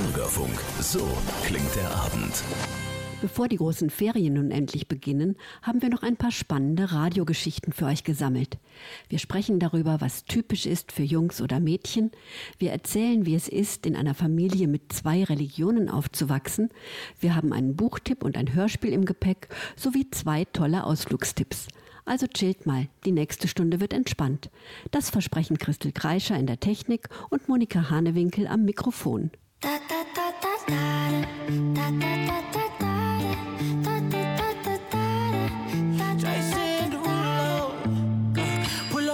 Bürgerfunk. So klingt der Abend. Bevor die großen Ferien nun endlich beginnen, haben wir noch ein paar spannende Radiogeschichten für euch gesammelt. Wir sprechen darüber, was typisch ist für Jungs oder Mädchen. Wir erzählen, wie es ist, in einer Familie mit zwei Religionen aufzuwachsen. Wir haben einen Buchtipp und ein Hörspiel im Gepäck sowie zwei tolle Ausflugstipps. Also chillt mal, die nächste Stunde wird entspannt. Das versprechen Christel Kreischer in der Technik und Monika Hanewinkel am Mikrofon.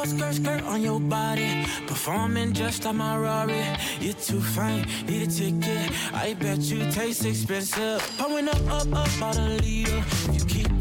Skirt, skirt on your body. Performing just like my Rari. You're too fine, need a ticket. I bet you taste expensive. Pouring up, up, up, about a. If you keeping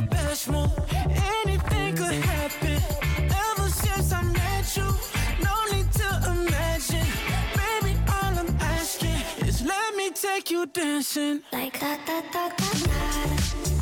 Best move. Anything could happen. Ever since I met you, no need to imagine. Baby, all I'm asking is let me take you dancing. Like da da da da da.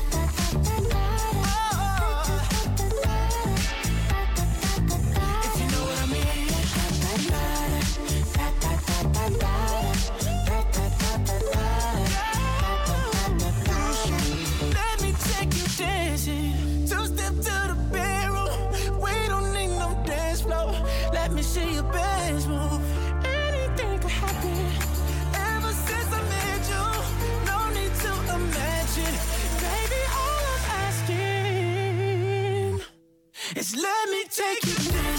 Let me take your chance. Just step to the barrel. We don't need no dance flow. Let me see your baby's move. Anything can happen ever since I met you, no need to imagine. Baby, all I'm asking is let me take you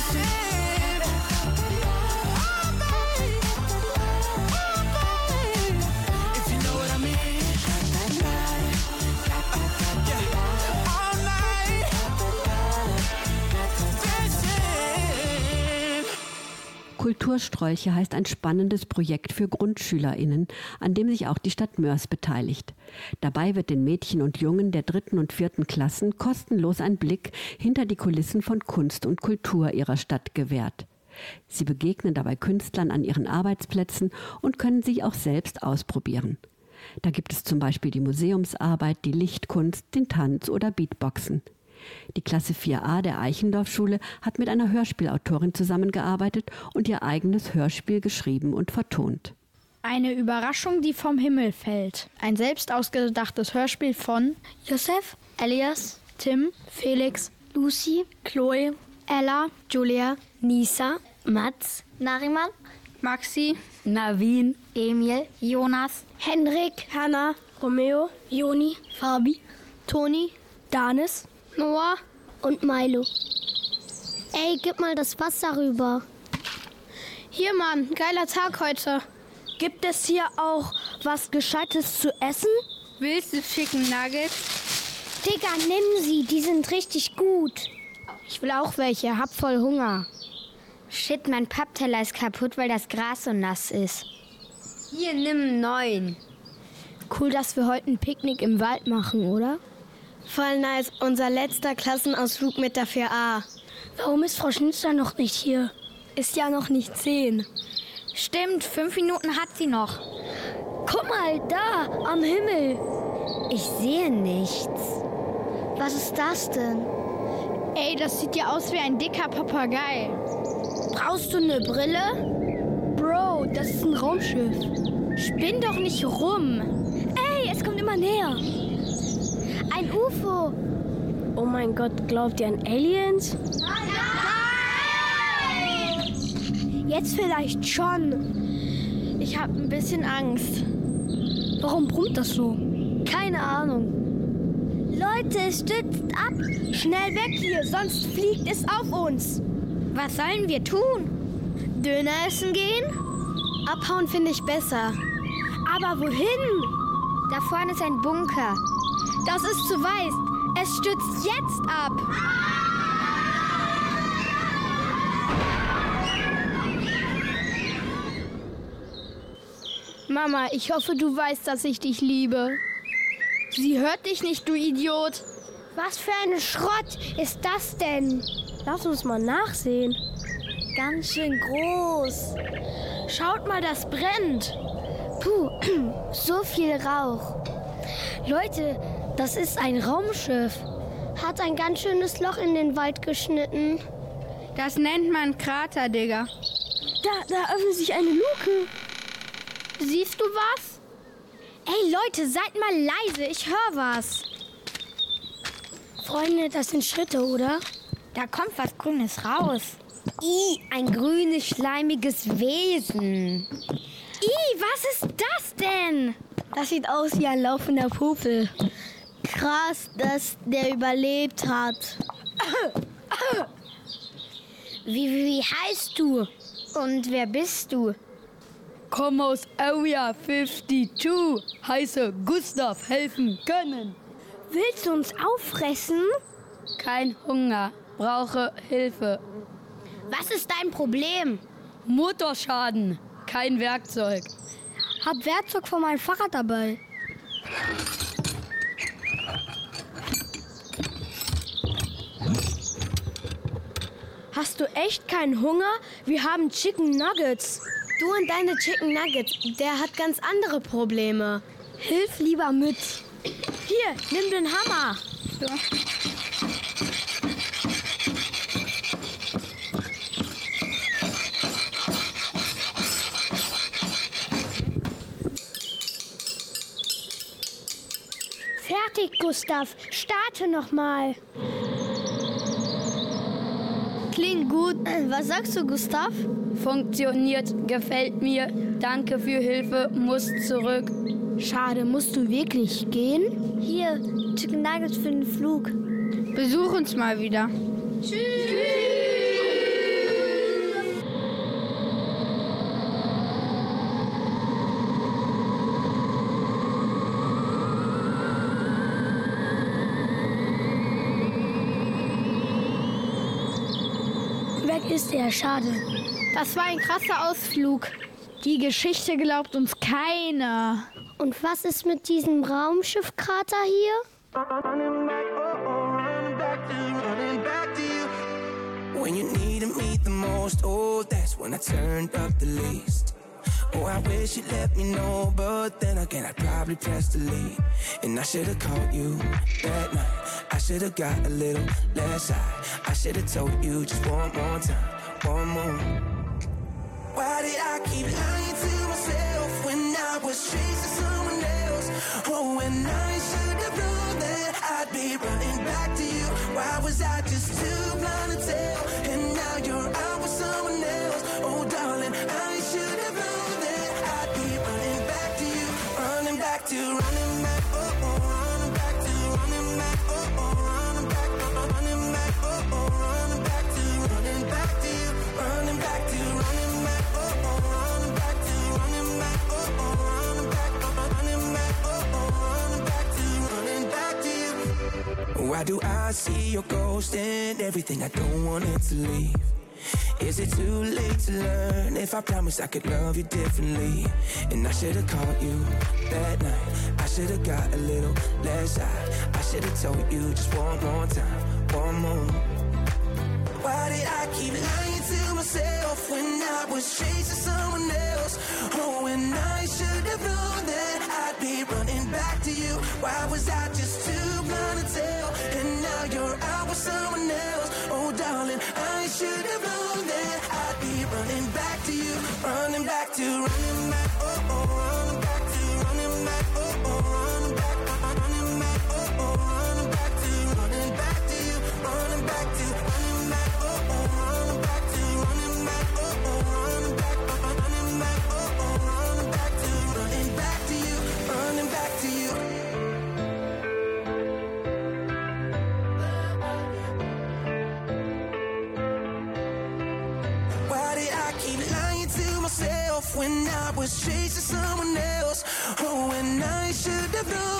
Kulturstrolche heißt ein spannendes Projekt für GrundschülerInnen, an dem sich auch die Stadt Mörs beteiligt. Dabei wird den Mädchen und Jungen der dritten und vierten Klassen kostenlos ein Blick hinter die Kulissen von Kunst und Kultur ihrer Stadt gewährt. Sie begegnen dabei Künstlern an ihren Arbeitsplätzen und können sich auch selbst ausprobieren. Da gibt es zum Beispiel die Museumsarbeit, die Lichtkunst, den Tanz oder Beatboxen. Die Klasse 4a der Eichendorff-Schule hat mit einer Hörspielautorin zusammengearbeitet und ihr eigenes Hörspiel geschrieben und vertont. Eine Überraschung, die vom Himmel fällt. Ein selbst ausgedachtes Hörspiel von Josef, Elias, Tim, Felix, Lucy, Chloe, Ella, Julia, Nisa, Mats, Nariman, Maxi, Navin, Emil, Jonas, Henrik, Hanna, Romeo, Joni, Fabi, Toni, Danis, Noah und Milo. Ey, gib mal das Wasser rüber. Hier, Mann, geiler Tag heute. Gibt es hier auch was Gescheites zu essen? Willst du Chicken Nuggets? Digga, nimm sie, die sind richtig gut. Ich will auch welche, hab voll Hunger. Shit, mein Pappteller ist kaputt, weil das Gras so nass ist. Hier, nimm neuen. Cool, dass wir heute ein Picknick im Wald machen, oder? Voll nice. Unser letzter Klassenausflug mit der 4a. Warum ist Frau Schnitzler noch nicht hier? Ist ja noch nicht 10. Stimmt, fünf Minuten hat sie noch. Guck mal, da, am Himmel. Ich sehe nichts. Was ist das denn? Ey, das sieht ja aus wie ein dicker Papagei. Brauchst du eine Brille? Bro, das ist ein Raumschiff. Spinn doch nicht rum. Ey, es kommt immer näher. Ein UFO. Oh mein Gott, glaubt ihr an Aliens? Jetzt vielleicht schon. Ich habe ein bisschen Angst. Warum brummt das so? Keine Ahnung. Leute, es stürzt ab. Schnell weg hier, sonst fliegt es auf uns. Was sollen wir tun? Döner essen gehen? Abhauen finde ich besser. Aber wohin? Da vorne ist ein Bunker. Das ist zu weit. Es stürzt jetzt ab. Mama, ich hoffe, du weißt, dass ich dich liebe. Sie hört dich nicht, du Idiot. Was für ein Schrott ist das denn? Lass uns mal nachsehen. Ganz schön groß. Schaut mal, das brennt. Puh, so viel Rauch. Leute, das ist ein Raumschiff. Hat ein ganz schönes Loch in den Wald geschnitten. Das nennt man Krater, Digga. Da, da öffnet sich eine Luke. Siehst du was? Ey Leute, seid mal leise, ich höre was. Freunde, das sind Schritte, oder? Da kommt was Grünes raus. I, ein grünes, schleimiges Wesen. I, was ist das denn? Das sieht aus wie ein laufender Pupel. Krass, dass der überlebt hat. Wie, wie, wie heißt du? Und wer bist du? Komm aus Area 52, heiße Gustav helfen können. Willst du uns auffressen? Kein Hunger, brauche Hilfe. Was ist dein Problem? Motorschaden, kein Werkzeug. Hab Werkzeug von meinem Fahrrad dabei. Hast du echt keinen Hunger? Wir haben Chicken Nuggets. Du und deine Chicken Nuggets, der hat ganz andere Probleme. Hilf lieber mit. Hier, nimm den Hammer. Fertig, Gustav. Starte noch mal. Klingt gut. Was sagst du, Gustav? Funktioniert, gefällt mir. Danke für Hilfe, muss zurück. Schade, musst du wirklich gehen? Hier, Chicken Nuggets für den Flug. Besuch uns mal wieder. Weg ist er, schade. Das war ein krasser Ausflug. Die Geschichte glaubt uns keiner. Und was ist mit diesem Raumschiffkrater hier? When you needed me the most, oh, that's when I turned up the least. Oh, I wish you'd let me know, but then again, I'd probably press delete. And I should've called you that night. I should've got a little less high. I should've told you just one more time, one more. Why did I keep lying to myself when I was chasing someone else? Oh, when I should've known that I'd be running back to you. Why was I just too blind to tell? And now you're out with someone else. Oh, darling, I should've known that I'd be running back to you, running back to, running Why do I see your ghost and everything I don't want it to leave? Is it too late to learn if I promise I could love you differently? And I should've called you that night. I should've got a little less high. I should've told you just one more time, one more. Why did I keep lying to myself when I was chasing someone else? Oh, and I should have known that I'd be running back to you. Why was I just too someone else. Someone else? Oh, when I should have known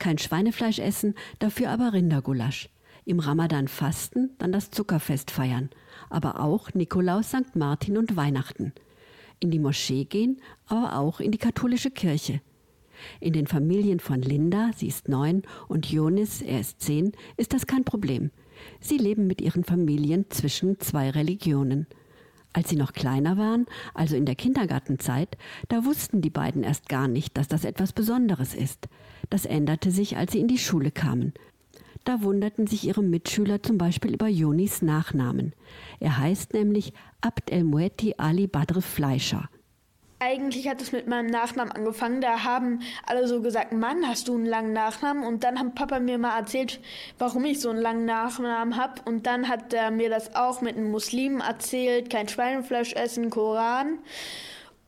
Kein Schweinefleisch essen, dafür aber Rindergulasch. Im Ramadan fasten, dann das Zuckerfest feiern. Aber auch Nikolaus, St. Martin und Weihnachten. In die Moschee gehen, aber auch in die katholische Kirche. In den Familien von Linda, sie ist neun, und Jonis, er ist zehn, ist das kein Problem. Sie leben mit ihren Familien zwischen zwei Religionen. Als sie noch kleiner waren, also in der Kindergartenzeit, da wussten die beiden erst gar nicht, dass das etwas Besonderes ist. Das änderte sich, als sie in die Schule kamen. Da wunderten sich ihre Mitschüler zum Beispiel über Jonis Nachnamen. Er heißt nämlich Abd el Mueti Ali Badr Fleischer. Eigentlich hat es mit meinem Nachnamen angefangen. Da haben alle so gesagt, Mann, hast du einen langen Nachnamen? Und dann hat Papa mir mal erzählt, warum ich so einen langen Nachnamen habe. Und dann hat er mir das auch mit einem Muslim erzählt, kein Schweinefleisch essen, Koran.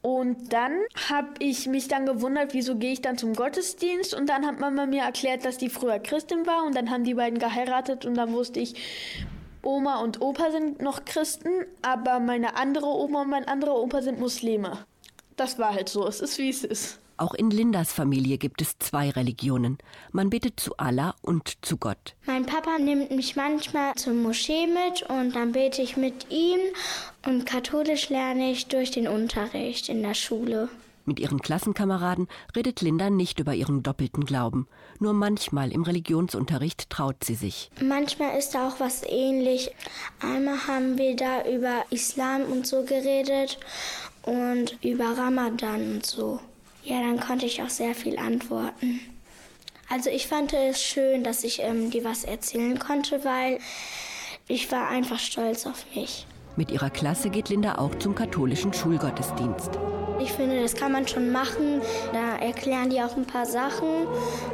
Und dann habe ich mich dann gewundert, wieso gehe ich dann zum Gottesdienst? Und dann hat Mama mir erklärt, dass die früher Christin war. Und dann haben die beiden geheiratet. Und dann wusste ich, Oma und Opa sind noch Christen, aber meine andere Oma und mein anderer Opa sind Muslime. Das war halt so. Es ist, wie es ist. Auch in Lindas Familie gibt es zwei Religionen. Man betet zu Allah und zu Gott. Mein Papa nimmt mich manchmal zur Moschee mit und dann bete ich mit ihm. Und katholisch lerne ich durch den Unterricht in der Schule. Mit ihren Klassenkameraden redet Linda nicht über ihren doppelten Glauben. Nur manchmal im Religionsunterricht traut sie sich. Manchmal ist da auch was ähnlich. Einmal haben wir da über Islam und so geredet und über Ramadan und so. Ja, dann konnte ich auch sehr viel antworten. Also ich fand es schön, dass ich ähm, dir was erzählen konnte, weil ich war einfach stolz auf mich. Mit ihrer Klasse geht Linda auch zum katholischen Schulgottesdienst. Ich finde, das kann man schon machen. Da erklären die auch ein paar Sachen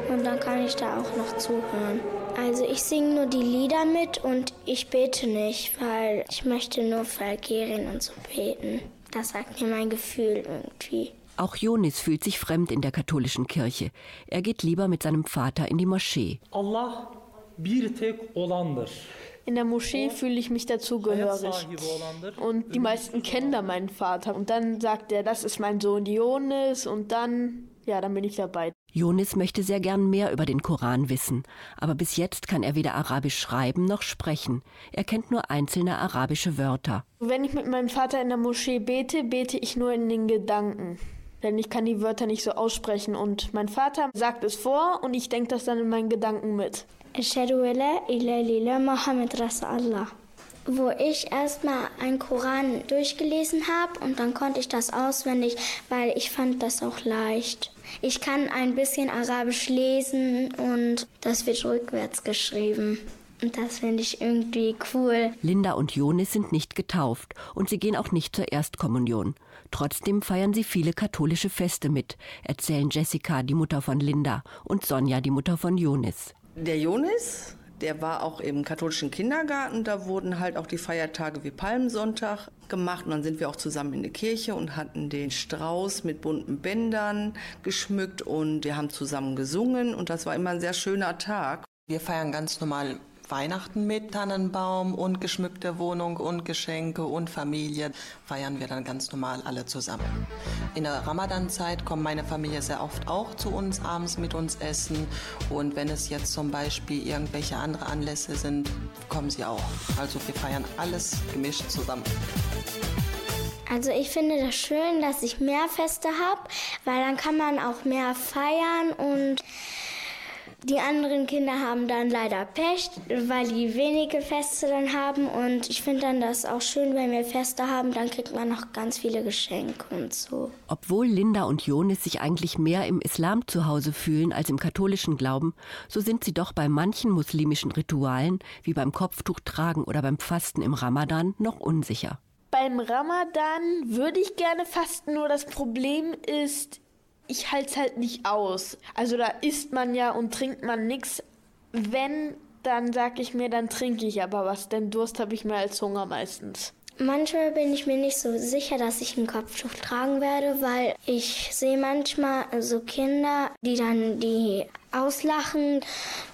und dann kann ich da auch noch zuhören. Also ich singe nur die Lieder mit und ich bete nicht, weil ich möchte nur für Algerien und so beten. Das sagt mir mein Gefühl irgendwie. Auch Jonis fühlt sich fremd in der katholischen Kirche. Er geht lieber mit seinem Vater in die Moschee. Allah bir tek olandır. In der Moschee fühle ich mich dazugehörig. Und die meisten kennen da meinen Vater. Und dann sagt er, das ist mein Sohn Dionis. Und dann, ja, dann bin ich dabei. Jonis möchte sehr gern mehr über den Koran wissen, aber bis jetzt kann er weder Arabisch schreiben noch sprechen. Er kennt nur einzelne arabische Wörter. Wenn ich mit meinem Vater in der Moschee bete, bete ich nur in den Gedanken. Denn ich kann die Wörter nicht so aussprechen. Und mein Vater sagt es vor und ich denke das dann in meinen Gedanken mit. Wo ich erstmal einen Koran durchgelesen habe und dann konnte ich das auswendig, weil ich fand das auch leicht. Ich kann ein bisschen Arabisch lesen und das wird rückwärts geschrieben. Und das finde ich irgendwie cool. Linda und Jonis sind nicht getauft und sie gehen auch nicht zur Erstkommunion. Trotzdem feiern sie viele katholische Feste mit, erzählen Jessica, die Mutter von Linda, und Sonja, die Mutter von Jonis. Der Jonis, der war auch im katholischen Kindergarten. Da wurden halt auch die Feiertage wie Palmsonntag gemacht. Und dann sind wir auch zusammen in die Kirche und hatten den Strauß mit bunten Bändern geschmückt und wir haben zusammen gesungen. Und das war immer ein sehr schöner Tag. Wir feiern ganz normal Weihnachten mit Tannenbaum und geschmückte Wohnung und Geschenke und Familie feiern wir dann ganz normal alle zusammen. In der Ramadan-Zeit kommt meine Familie sehr oft auch zu uns abends mit uns essen und wenn es jetzt zum Beispiel irgendwelche andere Anlässe sind, kommen sie auch. Also wir feiern alles gemischt zusammen. Also ich finde das schön, dass ich mehr Feste habe, weil dann kann man auch mehr feiern und die anderen Kinder haben dann leider Pech, weil die wenige Feste dann haben. Und ich finde dann das auch schön, wenn wir Feste haben, dann kriegt man noch ganz viele Geschenke und so. Obwohl Linda und Jonis sich eigentlich mehr im Islam zu Hause fühlen als im katholischen Glauben, so sind sie doch bei manchen muslimischen Ritualen, wie beim Kopftuchtragen oder beim Fasten im Ramadan, noch unsicher. Beim Ramadan würde ich gerne fasten, nur das Problem ist, ich halte es halt nicht aus. Also da isst man ja und trinkt man nichts. Wenn, dann sag ich mir, dann trinke ich aber was, denn Durst habe ich mehr als Hunger meistens. Manchmal bin ich mir nicht so sicher, dass ich ein Kopftuch tragen werde, weil ich sehe manchmal so Kinder, die dann die auslachen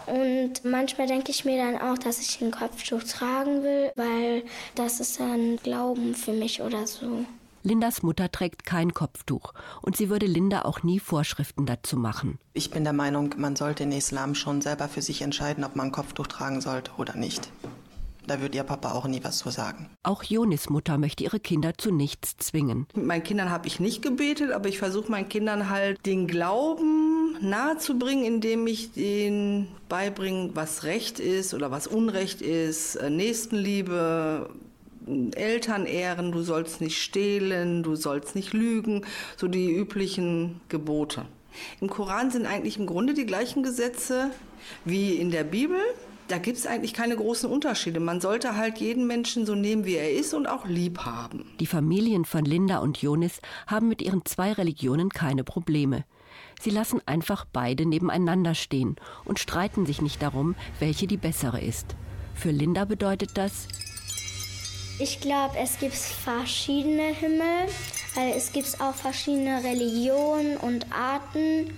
und manchmal denke ich mir dann auch, dass ich ein Kopftuch tragen will, weil das ist dann Glauben für mich oder so. Lindas Mutter trägt kein Kopftuch und sie würde Linda auch nie Vorschriften dazu machen. Ich bin der Meinung, man sollte in Islam schon selber für sich entscheiden, ob man ein Kopftuch tragen sollte oder nicht. Da würde ihr Papa auch nie was zu sagen. Auch Jonis Mutter möchte ihre Kinder zu nichts zwingen. Mit meinen Kindern habe ich nicht gebetet, aber ich versuche meinen Kindern halt den Glauben nahezubringen, indem ich denen beibringe, was Recht ist oder was Unrecht ist, äh, Nächstenliebe, Eltern ehren, du sollst nicht stehlen, du sollst nicht lügen, so die üblichen Gebote. Im Koran sind eigentlich im Grunde die gleichen Gesetze wie in der Bibel. Da gibt es eigentlich keine großen Unterschiede. Man sollte halt jeden Menschen so nehmen, wie er ist und auch lieb haben. Die Familien von Linda und Jonis haben mit ihren zwei Religionen keine Probleme. Sie lassen einfach beide nebeneinander stehen und streiten sich nicht darum, welche die bessere ist. Für Linda bedeutet das, ich glaube, es gibt verschiedene Himmel, weil es gibt auch verschiedene Religionen und Arten.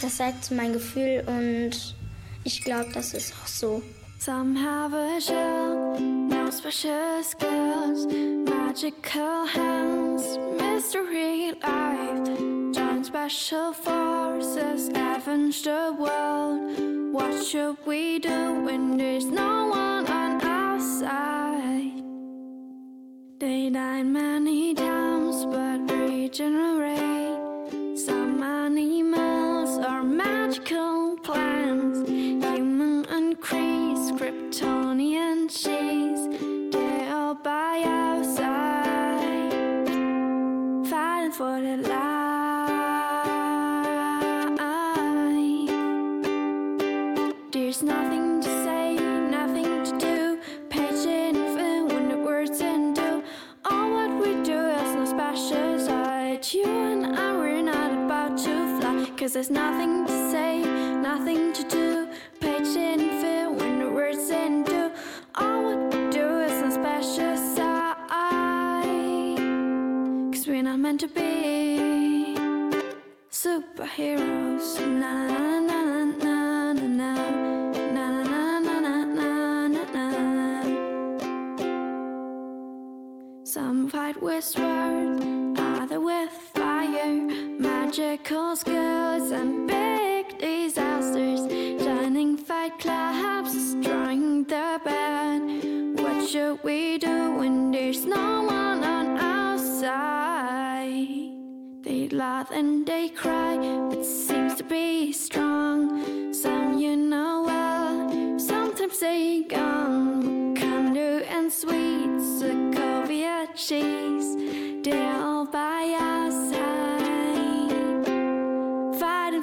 Das sagt mein Gefühl und ich glaube, das ist auch so. Some have a shell, no special skills, magical hands, mystery life, join special forces, avenge the world. What should we do when there's no one on our side? They died many times but regenerate. Some animals are magical plants, human and Kryptonian cheese. They're all by our side, fighting for their life. There's nothing You and I, were not about to fly. Cause there's nothing to say, nothing to do. Page in fear when the words in do. All we do is some special side. Cause we're not meant to be superheroes. Na na na na na na na. Some fight with words magical skills and big disasters. Shining fight clubs, destroying the bad. What should we do when there's no one on our side? They laugh and they cry, but seems to be strong. Some you know well, sometimes they gone. Wakanda and sweet Sokovia cheese, they're all by fighting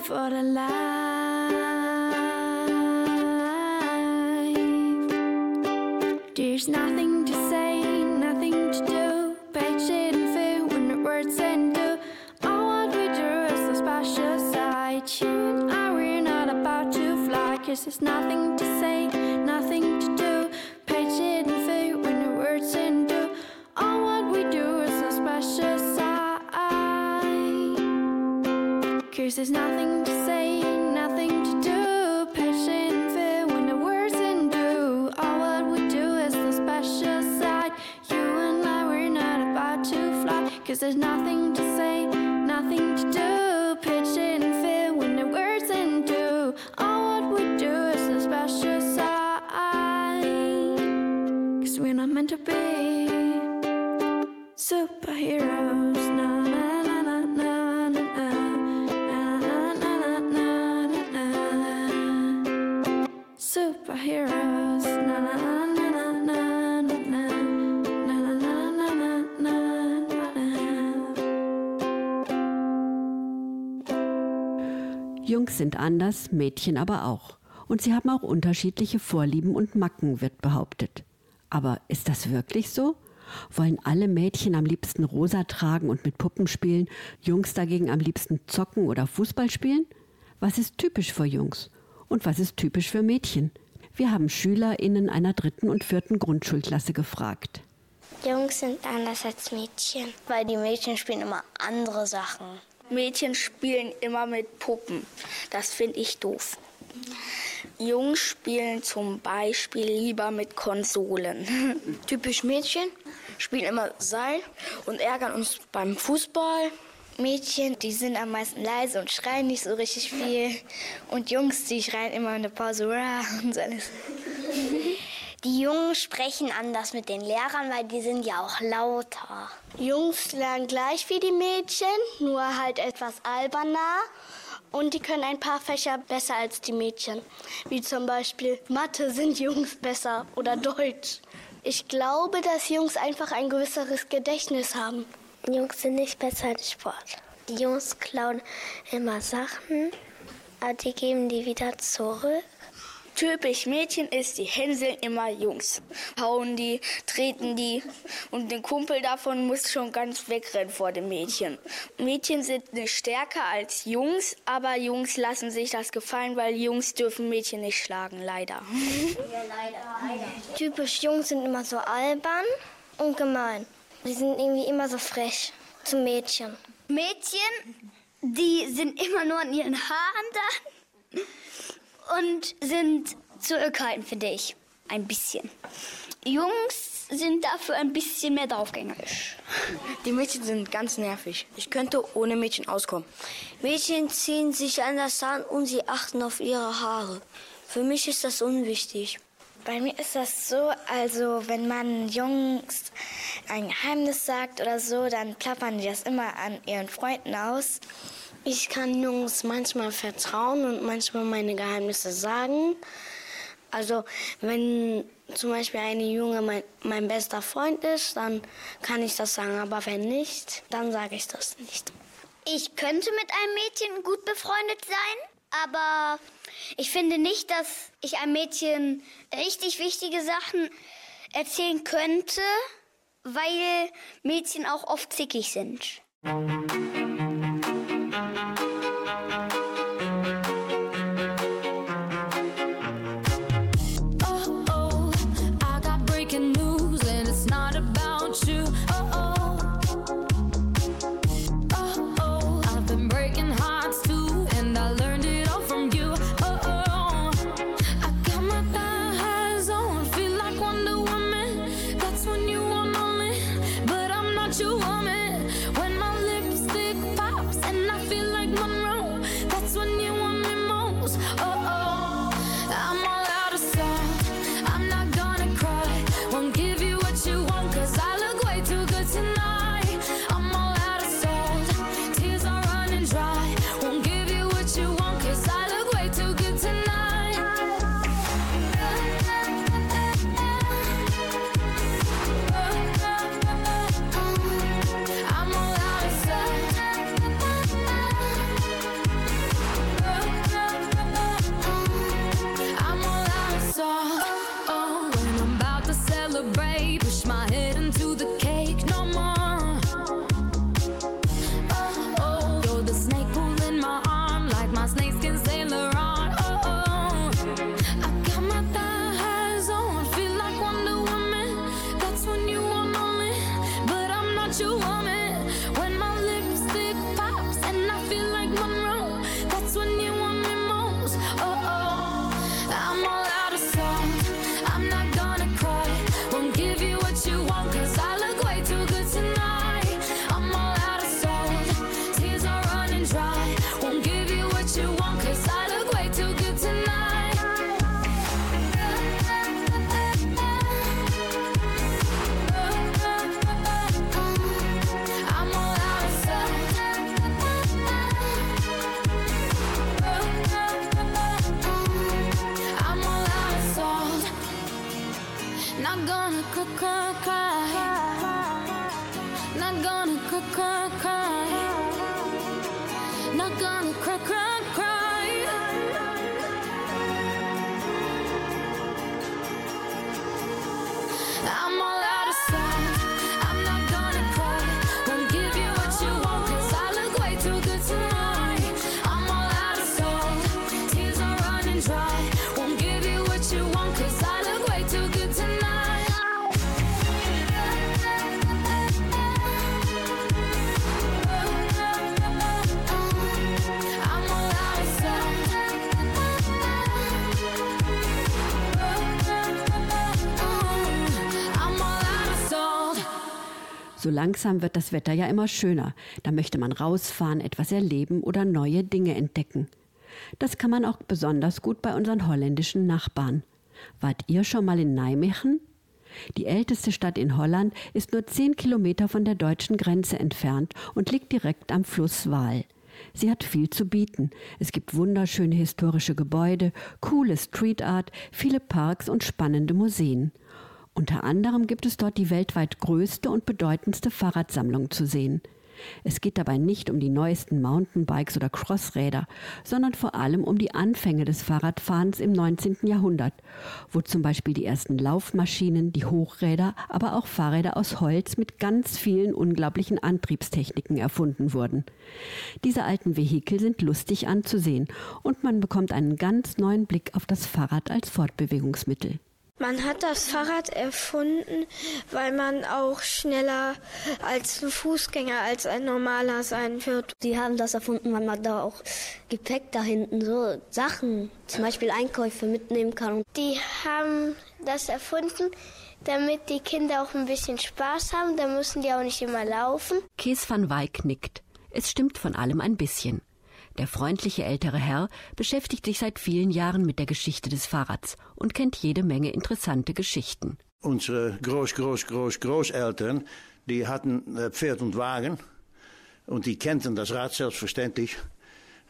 for the life. There's nothing to say, nothing to do. Patient and fear when the words and do. All what we do is a special side. You and I, we're not about to fly. Cause there's nothing to say, nothing to do. Patient and fear when the words and do. All what we do is a special side. There's nothing to say, nothing to do. Patient fear when the words and do. All what we do is the special side. You and I, we're not about to fly. Cause there's nothing to say, Jungs sind anders, Mädchen aber auch. Und sie haben auch unterschiedliche Vorlieben und Macken, wird behauptet. Aber ist das wirklich so? Wollen alle Mädchen am liebsten rosa tragen und mit Puppen spielen, Jungs dagegen am liebsten zocken oder Fußball spielen? Was ist typisch für Jungs? Und was ist typisch für Mädchen? Wir haben SchülerInnen einer dritten und vierten Grundschulklasse gefragt. Jungs sind anders als Mädchen. Weil die Mädchen spielen immer andere Sachen. Mädchen spielen immer mit Puppen. Das finde ich doof. Jungs spielen zum Beispiel lieber mit Konsolen. Typisch Mädchen spielen immer Seil und ärgern uns beim Fußball. Mädchen, die sind am meisten leise und schreien nicht so richtig viel. Und Jungs, die schreien immer in der Pause und so alles. Die Jungen sprechen anders mit den Lehrern, weil die sind ja auch lauter. Jungs lernen gleich wie die Mädchen, nur halt etwas alberner. Und die können ein paar Fächer besser als die Mädchen. Wie zum Beispiel Mathe sind Jungs besser oder Deutsch. Ich glaube, dass Jungs einfach ein größeres Gedächtnis haben. Jungs sind nicht besser in Sport. Die Jungs klauen immer Sachen, aber die geben die wieder zurück. Typisch Mädchen ist, die hänseln immer Jungs. Hauen die, treten die und der Kumpel davon muss schon ganz wegrennen vor dem Mädchen. Mädchen sind nicht stärker als Jungs, aber Jungs lassen sich das gefallen, weil Jungs dürfen Mädchen nicht schlagen, leider. Ja, leider, leider. Typisch Jungs sind immer so albern und gemein. Die sind irgendwie immer so frech zu Mädchen. Mädchen, die sind immer nur an ihren Haaren da und sind zurückhaltend, finde ich. Ein bisschen. Jungs sind dafür ein bisschen mehr draufgängerisch. Die Mädchen sind ganz nervig. Ich könnte ohne Mädchen auskommen. Mädchen ziehen sich anders an und sie achten auf ihre Haare. Für mich ist das unwichtig. Bei mir ist das so, also wenn man Jungs ein Geheimnis sagt oder so, dann plappern die das immer an ihren Freunden aus. Ich kann Jungs manchmal vertrauen und manchmal meine Geheimnisse sagen. Also wenn zum Beispiel eine Junge mein, mein bester Freund ist, dann kann ich das sagen. Aber wenn nicht, dann sage ich das nicht. Ich könnte mit einem Mädchen gut befreundet sein, aber ich finde nicht, dass ich einem Mädchen richtig wichtige Sachen erzählen könnte, weil Mädchen auch oft zickig sind. Langsam wird das Wetter ja immer schöner. Da möchte man rausfahren, etwas erleben oder neue Dinge entdecken. Das kann man auch besonders gut bei unseren holländischen Nachbarn. Wart ihr schon mal in Nijmegen? Die älteste Stadt in Holland ist nur zehn Kilometer von der deutschen Grenze entfernt und liegt direkt am Fluss Waal. Sie hat viel zu bieten. Es gibt wunderschöne historische Gebäude, coole Street Art, viele Parks und spannende Museen. Unter anderem gibt es dort die weltweit größte und bedeutendste Fahrradsammlung zu sehen. Es geht dabei nicht um die neuesten Mountainbikes oder Crossräder, sondern vor allem um die Anfänge des Fahrradfahrens im 19. Jahrhundert, wo zum Beispiel die ersten Laufmaschinen, die Hochräder, aber auch Fahrräder aus Holz mit ganz vielen unglaublichen Antriebstechniken erfunden wurden. Diese alten Vehikel sind lustig anzusehen und man bekommt einen ganz neuen Blick auf das Fahrrad als Fortbewegungsmittel. Man hat das Fahrrad erfunden, weil man auch schneller als ein Fußgänger, als ein normaler sein wird. Die haben das erfunden, weil man da auch Gepäck da hinten, so Sachen, zum Beispiel Einkäufe mitnehmen kann. Die haben das erfunden, damit die Kinder auch ein bisschen Spaß haben. Da müssen die auch nicht immer laufen. Kees van Weyck nickt. Es stimmt von allem ein bisschen. Der freundliche ältere Herr beschäftigt sich seit vielen Jahren mit der Geschichte des Fahrrads und kennt jede Menge interessante Geschichten. Unsere Groß, Groß, Groß, Großeltern, die hatten äh, Pferd und Wagen und die kannten das Rad selbstverständlich.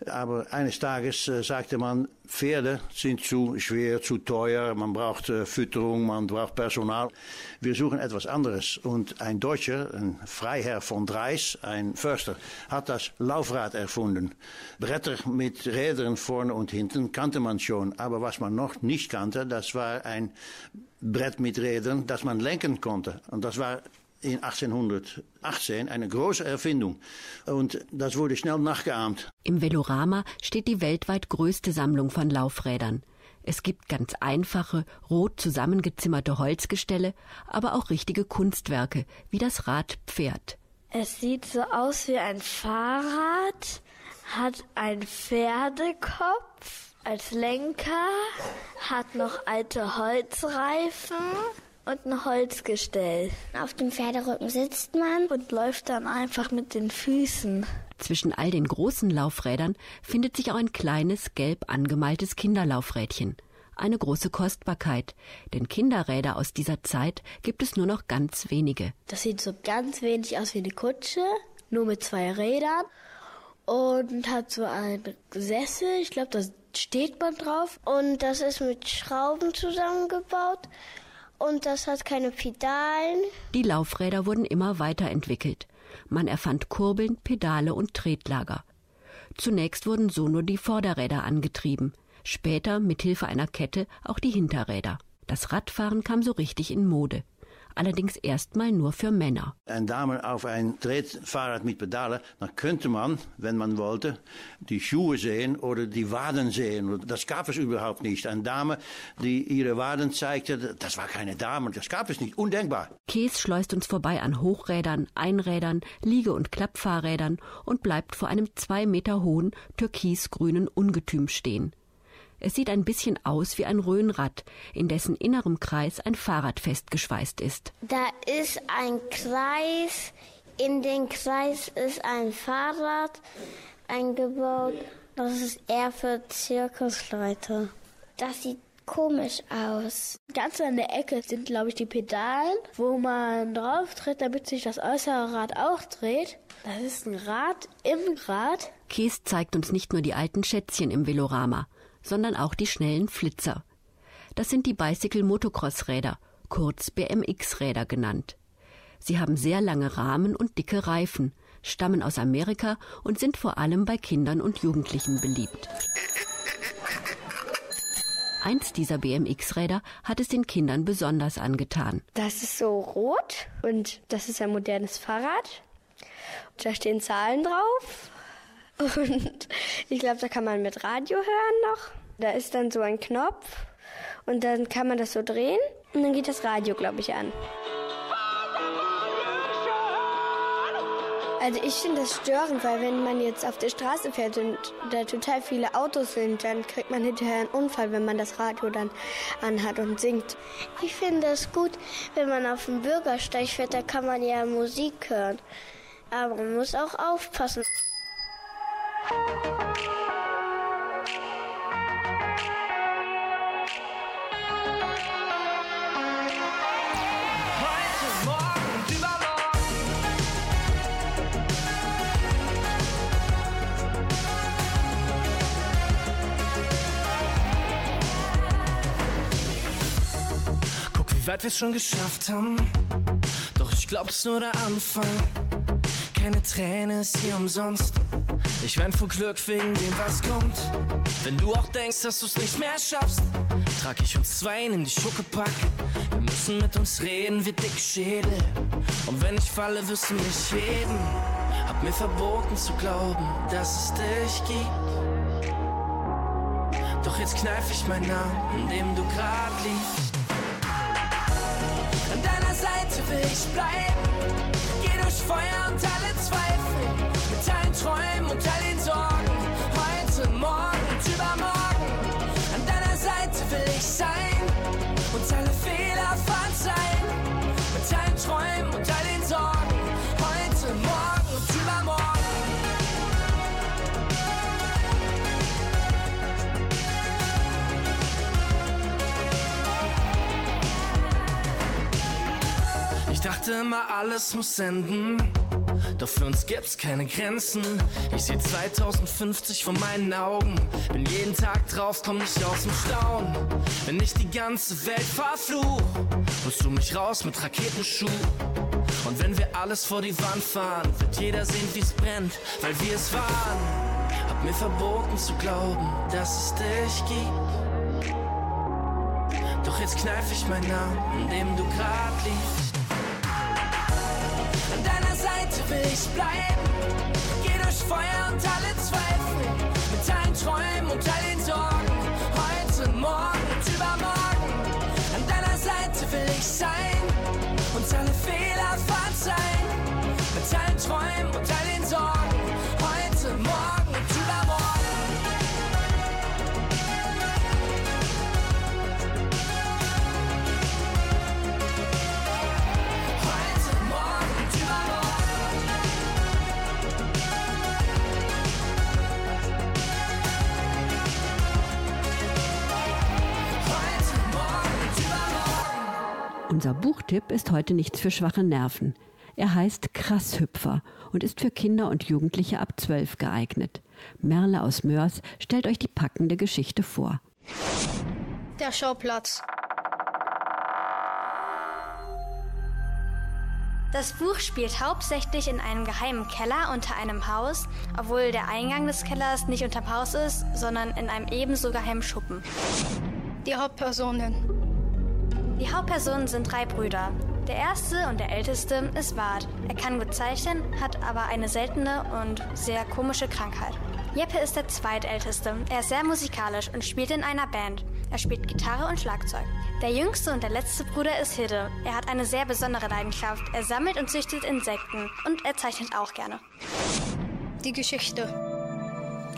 Aber eines Tages äh, sagte man, Pferde sind zu schwer, zu teuer, man braucht äh, Fütterung, man braucht Personal. Wir suchen etwas anderes. Und ein Deutscher, ein Freiherr von Dreis, ein Förster, hat das Laufrad erfunden. Bretter mit Rädern vorne und hinten kannte man schon. Aber was man noch nicht kannte, das war ein Brett mit Rädern, das man lenken konnte. Und das war in 1818 eine große Erfindung. Und das wurde schnell nachgeahmt. Im Velorama steht die weltweit größte Sammlung von Laufrädern. Es gibt ganz einfache, rot zusammengezimmerte Holzgestelle, aber auch richtige Kunstwerke, wie das Rad Pferd. Es sieht so aus wie ein Fahrrad, hat einen Pferdekopf als Lenker, hat noch alte Holzreifen und ein Holzgestell. Auf dem Pferderücken sitzt man und läuft dann einfach mit den Füßen. Zwischen all den großen Laufrädern findet sich auch ein kleines, gelb angemaltes Kinderlaufrädchen. Eine große Kostbarkeit, denn Kinderräder aus dieser Zeit gibt es nur noch ganz wenige. Das sieht so ganz wenig aus wie eine Kutsche, nur mit zwei Rädern und hat so einen Sessel. Ich glaube, da steht man drauf. Und das ist mit Schrauben zusammengebaut und das hat keine Pedalen. Die Laufräder wurden immer weiterentwickelt. Man erfand Kurbeln, Pedale und Tretlager. Zunächst wurden so nur die Vorderräder angetrieben, später mit Hilfe einer Kette auch die Hinterräder. Das Radfahren kam so richtig in Mode. Allerdings erstmal nur für Männer. Eine Dame auf ein Tretfahrrad mit Pedalen, dann könnte man, wenn man wollte, die Schuhe sehen oder die Waden sehen. Das gab es überhaupt nicht. Eine Dame, die ihre Waden zeigte, das war keine Dame, das gab es nicht. Undenkbar. Käs schleust uns vorbei an Hochrädern, Einrädern, Liege- und Klappfahrrädern und bleibt vor einem zwei Meter hohen, türkisgrünen Ungetüm stehen. Es sieht ein bisschen aus wie ein Röhnrad, in dessen innerem Kreis ein Fahrrad festgeschweißt ist. Da ist ein Kreis, in den Kreis ist ein Fahrrad eingebaut. Das ist eher für Zirkusleute. Das sieht komisch aus. Ganz an der Ecke sind, glaube ich, die Pedalen, wo man drauf tritt, damit sich das äußere Rad auch dreht. Das ist ein Rad im Rad. Kies zeigt uns nicht nur die alten Schätzchen im Velorama, sondern auch die schnellen Flitzer. Das sind die Bicycle Motocross Räder, kurz BMX-Räder genannt. Sie haben sehr lange Rahmen und dicke Reifen, stammen aus Amerika und sind vor allem bei Kindern und Jugendlichen beliebt. Eins dieser BMX-Räder hat es den Kindern besonders angetan. Das ist so rot und das ist ein modernes Fahrrad. Da stehen Zahlen drauf und ich glaube, da kann man mit Radio hören noch. Da ist dann so ein Knopf und dann kann man das so drehen und dann geht das Radio, glaube ich, an. Also ich finde das störend, weil wenn man jetzt auf der Straße fährt und da total viele Autos sind, dann kriegt man hinterher einen Unfall, wenn man das Radio dann anhat und singt. Ich finde es gut, wenn man auf dem Bürgersteig fährt, da kann man ja Musik hören. Aber man muss auch aufpassen. Heute, morgen und übermorgen. Guck, wie weit wir's schon geschafft haben. Doch ich glaub's nur der Anfang. Keine Träne ist hier umsonst. Ich wein vor Glück wegen dem, was kommt. Wenn du auch denkst, dass du's nicht mehr schaffst, trag ich uns zwei in die Schuckepack. Wir müssen mit uns reden wie dick Schädel. Und wenn ich falle, wirst du mich heben. Hab mir verboten zu glauben, dass es dich gibt. Doch jetzt kneif ich meinen Namen, in dem du grad liegst. Will ich bleiben. Geh durch Feuer und alle Zweifel. Mit allen Träumen und all den Sorgen. Heute, morgen und übermorgen. An deiner Seite will ich sein. Uns alle Fehler verzeihen. Mit allen Träumen und all den dachte immer, alles muss enden. Doch für uns gibt's keine Grenzen. Ich seh 2050 vor meinen Augen. Bin jeden Tag drauf, komm nicht aus dem Staunen. Wenn ich die ganze Welt verfluch, holst du mich raus mit Raketenschuh. Und wenn wir alles vor die Wand fahren, wird jeder sehen, wie's brennt, weil wir es waren. Hab mir verboten zu glauben, dass es dich gibt. Doch jetzt kneif ich meinen Namen, in dem du grad liegst. Seite will ich bleiben. Geh durch Feuer und alle Zweifel. Mit allen Träumen und all den Sorgen. Heute, morgen Unser Buchtipp ist heute nichts für schwache Nerven. Er heißt Krasshüpfer und ist für Kinder und Jugendliche ab 12 geeignet. Merle aus Mörs stellt euch die packende Geschichte vor. Der Schauplatz. Das Buch spielt hauptsächlich in einem geheimen Keller unter einem Haus, obwohl der Eingang des Kellers nicht unterm Haus ist, sondern in einem ebenso geheimen Schuppen. Die Hauptpersonen. Die Hauptpersonen sind drei Brüder. Der erste und der älteste ist Wart. Er kann gut zeichnen, hat aber eine seltene und sehr komische Krankheit. Jeppe ist der zweitälteste. Er ist sehr musikalisch und spielt in einer Band. Er spielt Gitarre und Schlagzeug. Der jüngste und der letzte Bruder ist Hidde. Er hat eine sehr besondere Leidenschaft. Er sammelt und züchtet Insekten und er zeichnet auch gerne. Die Geschichte.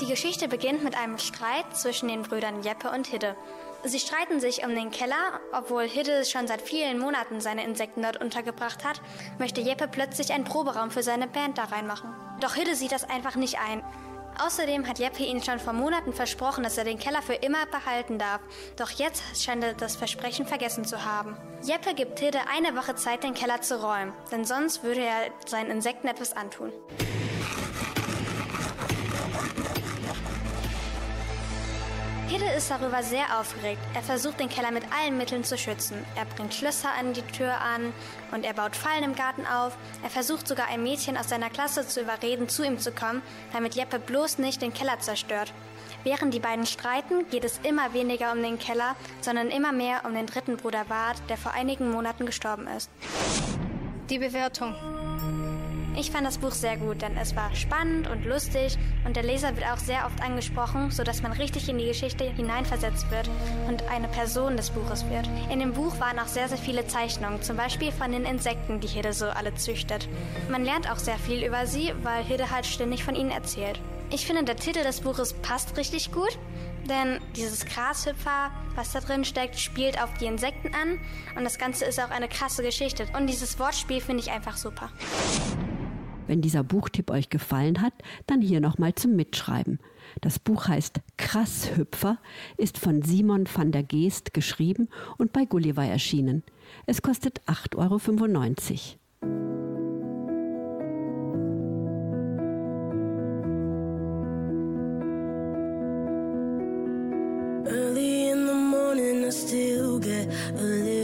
Die Geschichte beginnt mit einem Streit zwischen den Brüdern Jeppe und Hidde. Sie streiten sich um den Keller, obwohl Hidde schon seit vielen Monaten seine Insekten dort untergebracht hat, möchte Jeppe plötzlich einen Proberaum für seine Band da reinmachen. Doch Hidde sieht das einfach nicht ein. Außerdem hat Jeppe ihnen schon vor Monaten versprochen, dass er den Keller für immer behalten darf. Doch jetzt scheint er das Versprechen vergessen zu haben. Jeppe gibt Hidde eine Woche Zeit, den Keller zu räumen, denn sonst würde er seinen Insekten etwas antun. Hidde ist darüber sehr aufgeregt. Er versucht, den Keller mit allen Mitteln zu schützen. Er bringt Schlösser an die Tür an und er baut Fallen im Garten auf. Er versucht sogar ein Mädchen aus seiner Klasse zu überreden, zu ihm zu kommen, damit Jeppe bloß nicht den Keller zerstört. Während die beiden streiten, geht es immer weniger um den Keller, sondern immer mehr um den dritten Bruder Bart, der vor einigen Monaten gestorben ist. Die Bewertung. Ich fand das Buch sehr gut, denn es war spannend und lustig und der Leser wird auch sehr oft angesprochen, sodass man richtig in die Geschichte hineinversetzt wird und eine Person des Buches wird. In dem Buch waren auch sehr, sehr viele Zeichnungen, zum Beispiel von den Insekten, die Hidde so alle züchtet. Man lernt auch sehr viel über sie, weil Hidde halt ständig von ihnen erzählt. Ich finde, der Titel des Buches passt richtig gut, denn dieses Grashüpfer, was da drin steckt, spielt auf die Insekten an und das Ganze ist auch eine krasse Geschichte. Und dieses Wortspiel finde ich einfach super. Wenn dieser Buchtipp euch gefallen hat, dann hier nochmal zum Mitschreiben. Das Buch heißt Krasshüpfer, ist von Simon van der Geest geschrieben und bei Gulliver erschienen. Es kostet 8,95 Euro. Early in the morning, I still get a little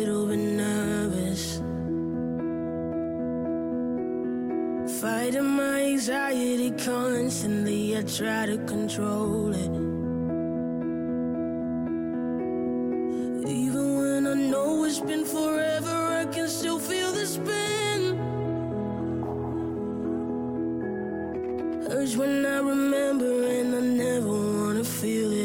Fighting my anxiety constantly, I try to control it. Even when I know it's been forever, I can still feel the spin. Urge when I remember, and I never wanna feel it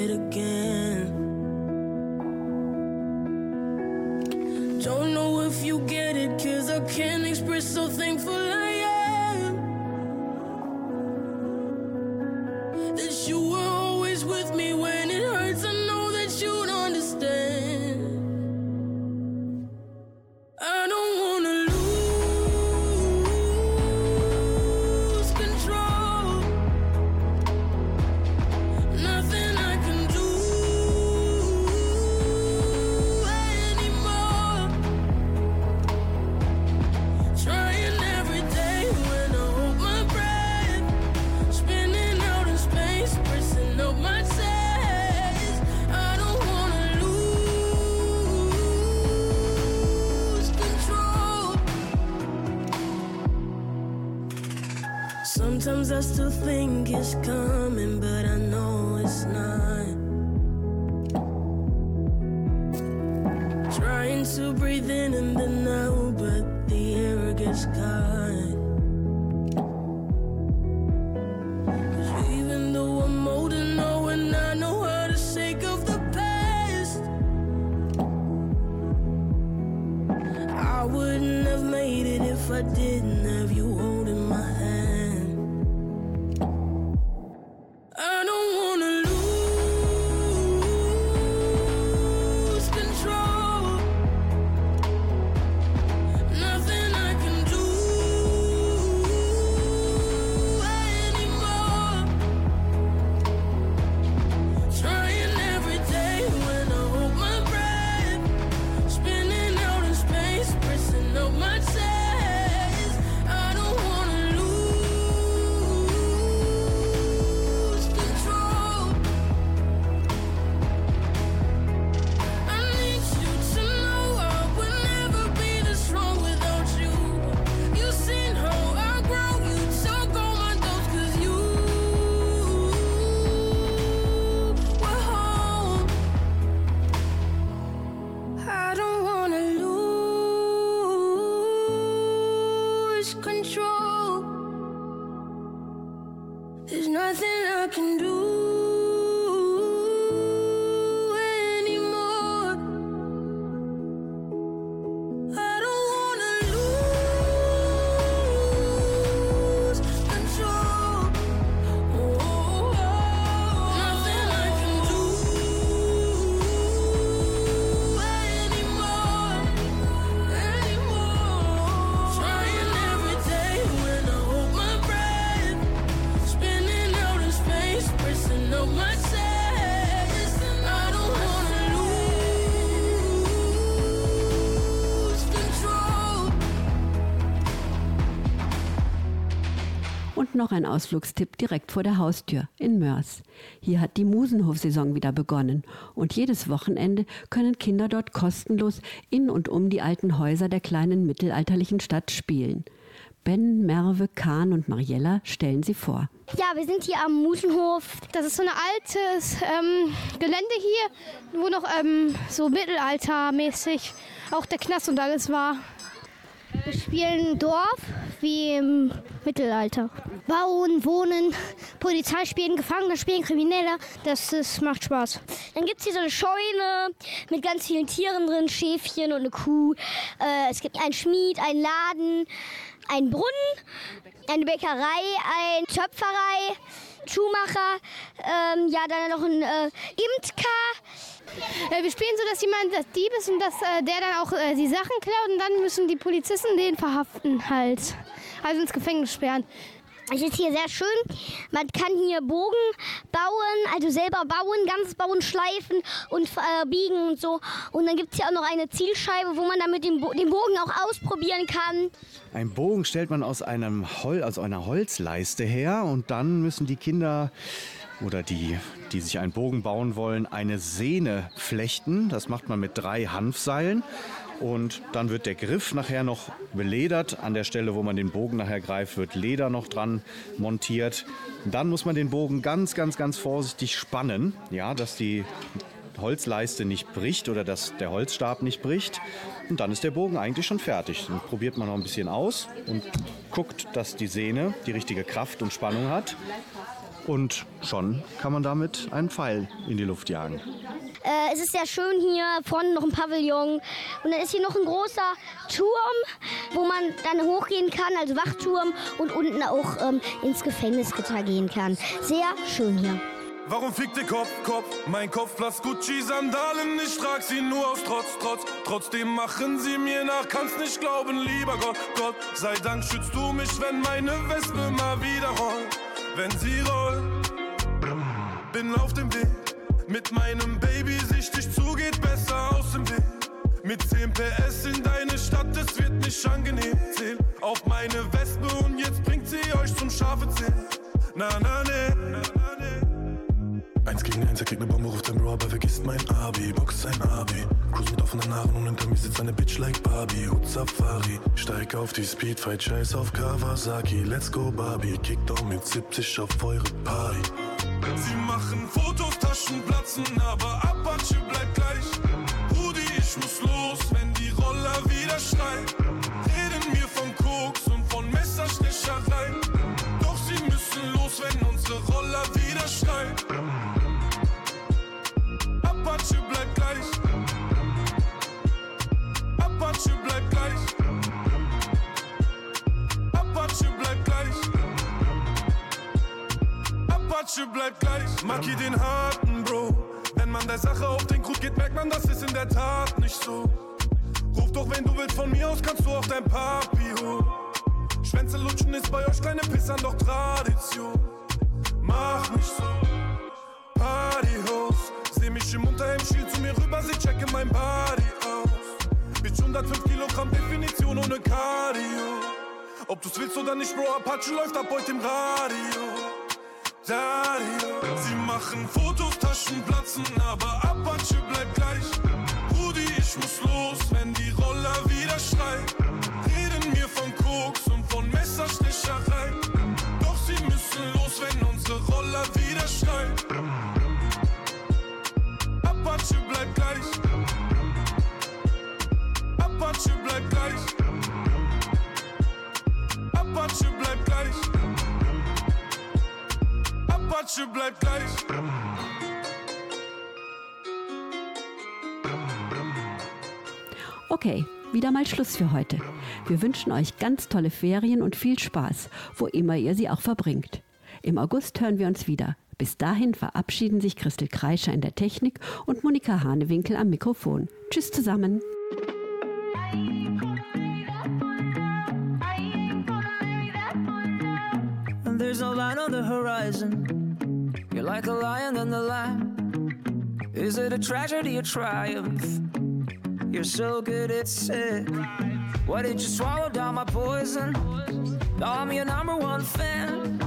noch ein Ausflugstipp direkt vor der Haustür in Mörs. Hier hat die Musenhofsaison wieder begonnen und jedes Wochenende können Kinder dort kostenlos in und um die alten Häuser der kleinen mittelalterlichen Stadt spielen. Ben, Merve, Kahn und Mariella stellen sie vor. Ja, wir sind hier am Musenhof. Das ist so ein altes ähm, Gelände hier, wo noch ähm, so mittelaltermäßig auch der Knast und alles war. Wir spielen Dorf wie im Mittelalter. Bauen, wohnen, Polizei spielen, Gefangene spielen, Kriminelle. Das, das macht Spaß. Dann gibt es hier so eine Scheune mit ganz vielen Tieren drin, Schäfchen und eine Kuh. Äh, es gibt einen Schmied, einen Laden, einen Brunnen, eine Bäckerei, eine Töpferei, Schuhmacher, ähm, ja, dann noch ein äh, Imker. Äh, wir spielen so, dass jemand das Dieb ist und dass äh, der dann auch äh, die Sachen klaut und dann müssen die Polizisten den verhaften halt. Also ins Gefängnis sperren. Es ist hier sehr schön. Man kann hier Bogen bauen, also selber bauen, ganz bauen, schleifen und äh, biegen und so. Und dann gibt es hier auch noch eine Zielscheibe, wo man damit den, Bo den Bogen auch ausprobieren kann. Ein Bogen stellt man aus, einem Hol aus einer Holzleiste her und dann müssen die Kinder oder die, die sich einen Bogen bauen wollen, eine Sehne flechten. Das macht man mit drei Hanfseilen. Und dann wird der Griff nachher noch beledert. An der Stelle, wo man den Bogen nachher greift, wird Leder noch dran montiert. Dann muss man den Bogen ganz, ganz, ganz vorsichtig spannen, ja, dass die Holzleiste nicht bricht oder dass der Holzstab nicht bricht. Und dann ist der Bogen eigentlich schon fertig. Dann probiert man noch ein bisschen aus und guckt, dass die Sehne die richtige Kraft und Spannung hat. Und schon kann man damit einen Pfeil in die Luft jagen. Äh, es ist sehr schön hier, vorne noch ein Pavillon und dann ist hier noch ein großer Turm, wo man dann hochgehen kann, also Wachturm und unten auch ähm, ins Gefängnisgitter gehen kann. Sehr schön hier. Warum fickt der Kopf, Kopf? Mein Kopf Kopfplatz Gucci-Sandalen, ich trag sie nur aus Trotz, Trotz. Trotzdem machen sie mir nach, kannst nicht glauben, lieber Gott, Gott. Sei Dank schützt du mich, wenn meine Wespe mal wieder rollt. Wenn sie rollt, bin auf dem Weg mit meinem Baby sichtig zugeht, besser aus dem Weg. Mit 10 PS in deine Stadt, es wird nicht angenehm. Zähl auf meine Wespe und jetzt bringt sie euch zum scharfe Zählen. Na, na, ne. Eins gegen eins, er kriegt ne Bombe, ruft ein Bro, aber vergisst mein Abi, boxt sein Abi. Cruise mit offenen Haaren und hinter mir sitzt eine Bitch like Barbie. Hut Safari, steig auf die Speedfight, scheiß auf Kawasaki. Let's go Barbie, kick down mit 70 auf eure Party. Sie machen Fotos, Taschen platzen, aber Apache bleibt gleich. Rudi, ich muss los, wenn die Roller wieder schreien. Reden mir von Koks und von Messerstecherei. Doch sie müssen los, wenn unsere Roller wieder schreien. Apache bleibt gleich. Apache bleibt gleich. Apache bleibt gleich. Maki den harten Bro. Wenn man der Sache auf den Krug geht, merkt man, das ist in der Tat nicht so. Ruf doch, wenn du willst, von mir aus kannst du auch dein Papi holen. Schwänze lutschen ist bei euch kleine Pissern doch Tradition. Mach nicht so. Partyhost. Seh mich im Unterhemd, schiel zu mir rüber, sie checke mein Body aus. Bitch 105 Kilogramm Definition ohne Cardio. Ob du's willst oder nicht, Bro, Apache läuft ab heute im Radio. Radio. Sie machen Fotos, Taschen platzen, aber Apache bleibt gleich. Rudi, ich muss los, wenn die Roller wieder schreien. Reden mir von Koks und von Messerstecherei. Doch sie müssen los, wenn unsere Roller wieder schreien. Apache bleibt gleich. Apache bleibt gleich. Apache bleibt gleich. Apache bleibt gleich. Okay, wieder mal Schluss für heute. Wir wünschen euch ganz tolle Ferien und viel Spaß, wo immer ihr sie auch verbringt. Im August hören wir uns wieder. Bis dahin verabschieden sich Christel Kreischer in der Technik und Monika Hanewinkel am Mikrofon. Tschüss zusammen. There's no line on the horizon. like a lion and the lamb. Is it a tragedy or triumph? You're so good at it. Why did you swallow down my poison? Now I'm your number one fan.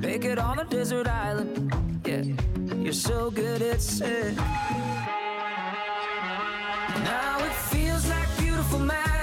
Make it on a desert island. Yeah, you're so good at it. Now it feels like beautiful magic.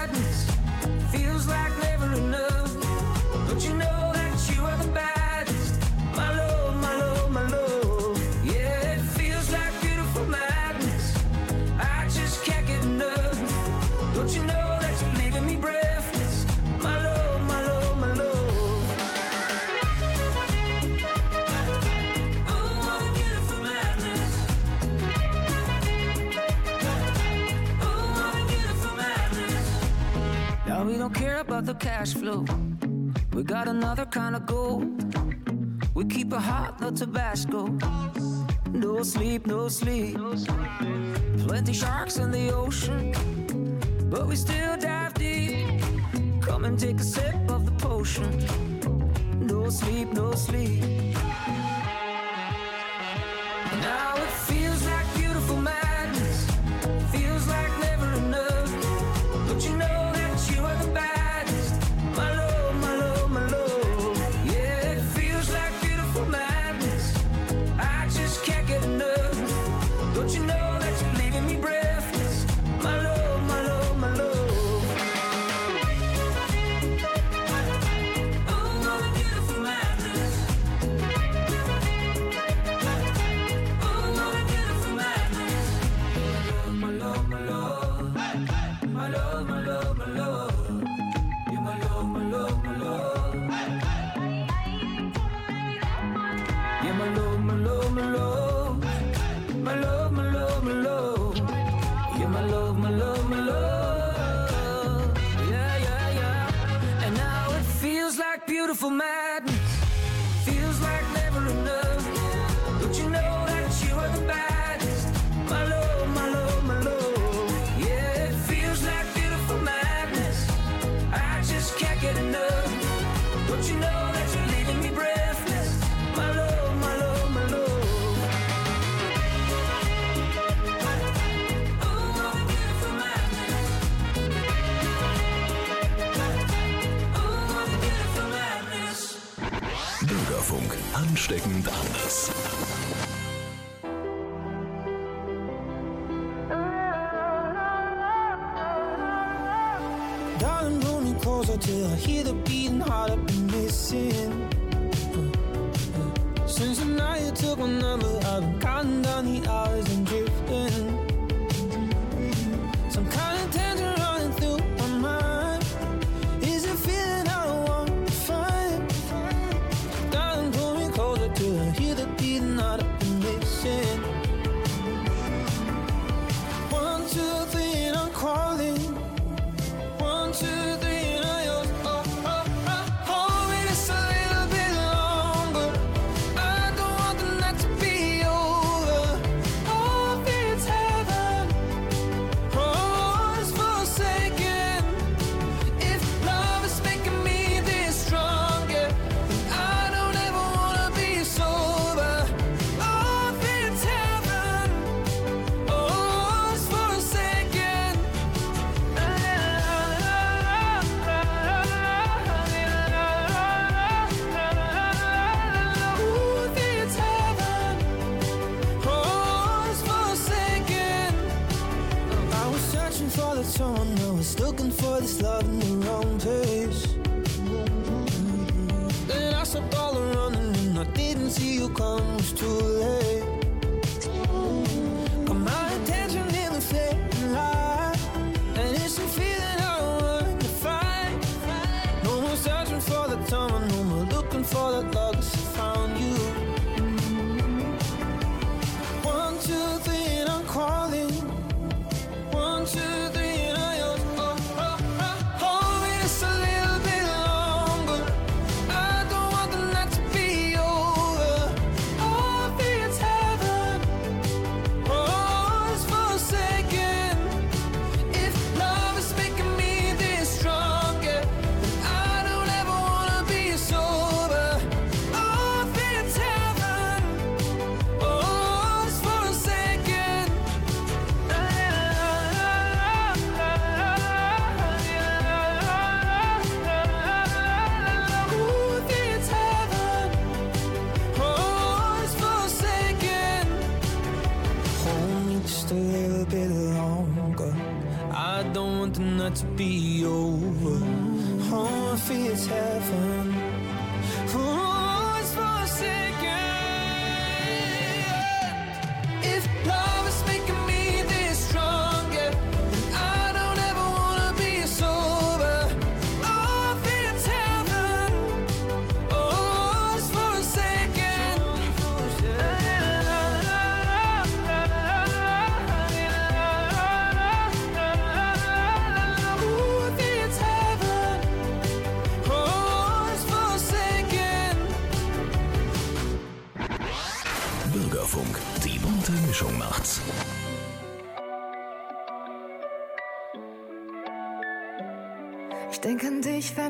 Taco Tabasco. No sleep, no sleep. Plenty sharks in the ocean, but we still dive deep. Come and take a sip of the potion. No sleep, no sleep. like beautiful madness. ansteckend anders. Darling, pull me closer till I hear the beating heart I've been missing. Since the night you took my number, I've been counting down the hours and drifting.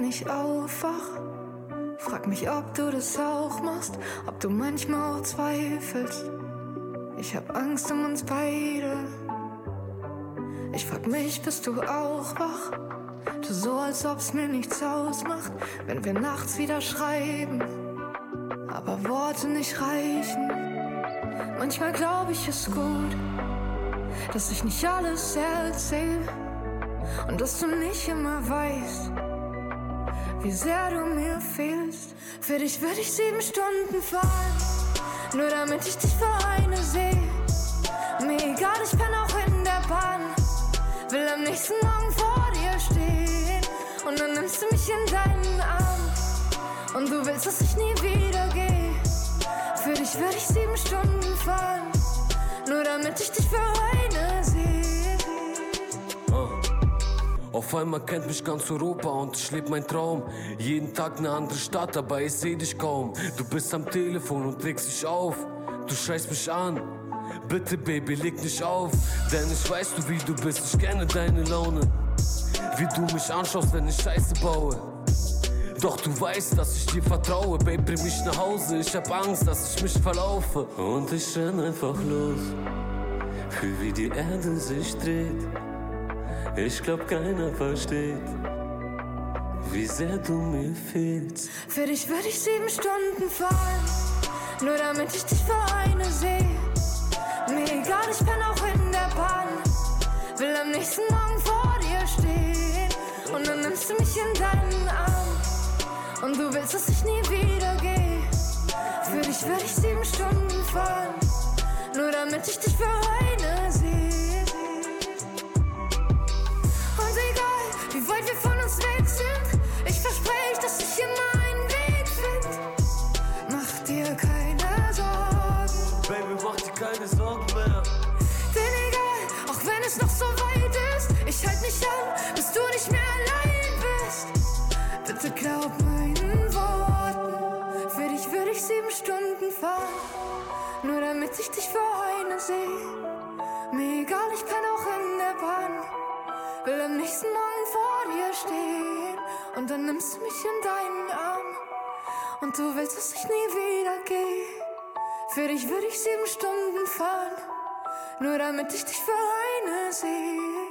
Ich aufwach. Frag mich, ob du das auch machst, ob du manchmal auch zweifelst. Ich hab Angst um uns beide. Ich frag mich, bist du auch wach? Du so, als ob's mir nichts ausmacht, wenn wir nachts wieder schreiben. Aber Worte nicht reichen. Manchmal glaub ich es gut, dass ich nicht alles erzähl. Und dass du nicht immer weißt, wie sehr du mir fehlst. Für dich würde ich sieben Stunden fahren, nur damit ich dich für eine sehe. Mir egal, ich bin auch in der Bahn, will am nächsten Morgen vor dir stehen. Und dann nimmst du mich in deinen Arm und du willst, dass ich nie wieder gehe. Für dich würde ich sieben Stunden fahren, nur damit ich dich für eine sehe. Auf einmal kennt mich ganz Europa und ich lebe mein Traum. Jeden Tag eine andere Stadt, aber ich seh dich kaum. Du bist am Telefon und legst dich auf. Du schreist mich an. Bitte, Baby, leg nicht auf. Denn ich weiß du, wie du bist. Ich kenne deine Laune. Wie du mich anschaust, wenn ich Scheiße baue. Doch du weißt, dass ich dir vertraue. Baby, bring mich nach Hause. Ich hab Angst, dass ich mich verlaufe. Und ich renn einfach los. Fühl, wie die Erde sich dreht. Ich glaub, keiner versteht, wie sehr du mir fehlst. Für dich würde ich sieben Stunden fahren, nur damit ich dich für eine sehe. Mir egal, ich bin auch in der Bahn, will am nächsten Morgen vor dir stehen. Und dann nimmst du mich in deinen Arm und du willst, dass ich nie wieder gehe. Für dich würde ich sieben Stunden fahren, nur damit ich dich für eine ich halt mich an, bis du nicht mehr allein bist. Bitte glaub meinen Worten, für dich würde ich sieben Stunden fahren, nur damit ich dich für eine sehe. Mir egal, ich kann auch in der Bahn. Will am nächsten Morgen vor dir stehen und dann nimmst du mich in deinen Arm und du willst, dass ich nie wieder gehe. Für dich würde ich sieben Stunden fahren, nur damit ich dich für eine sehe.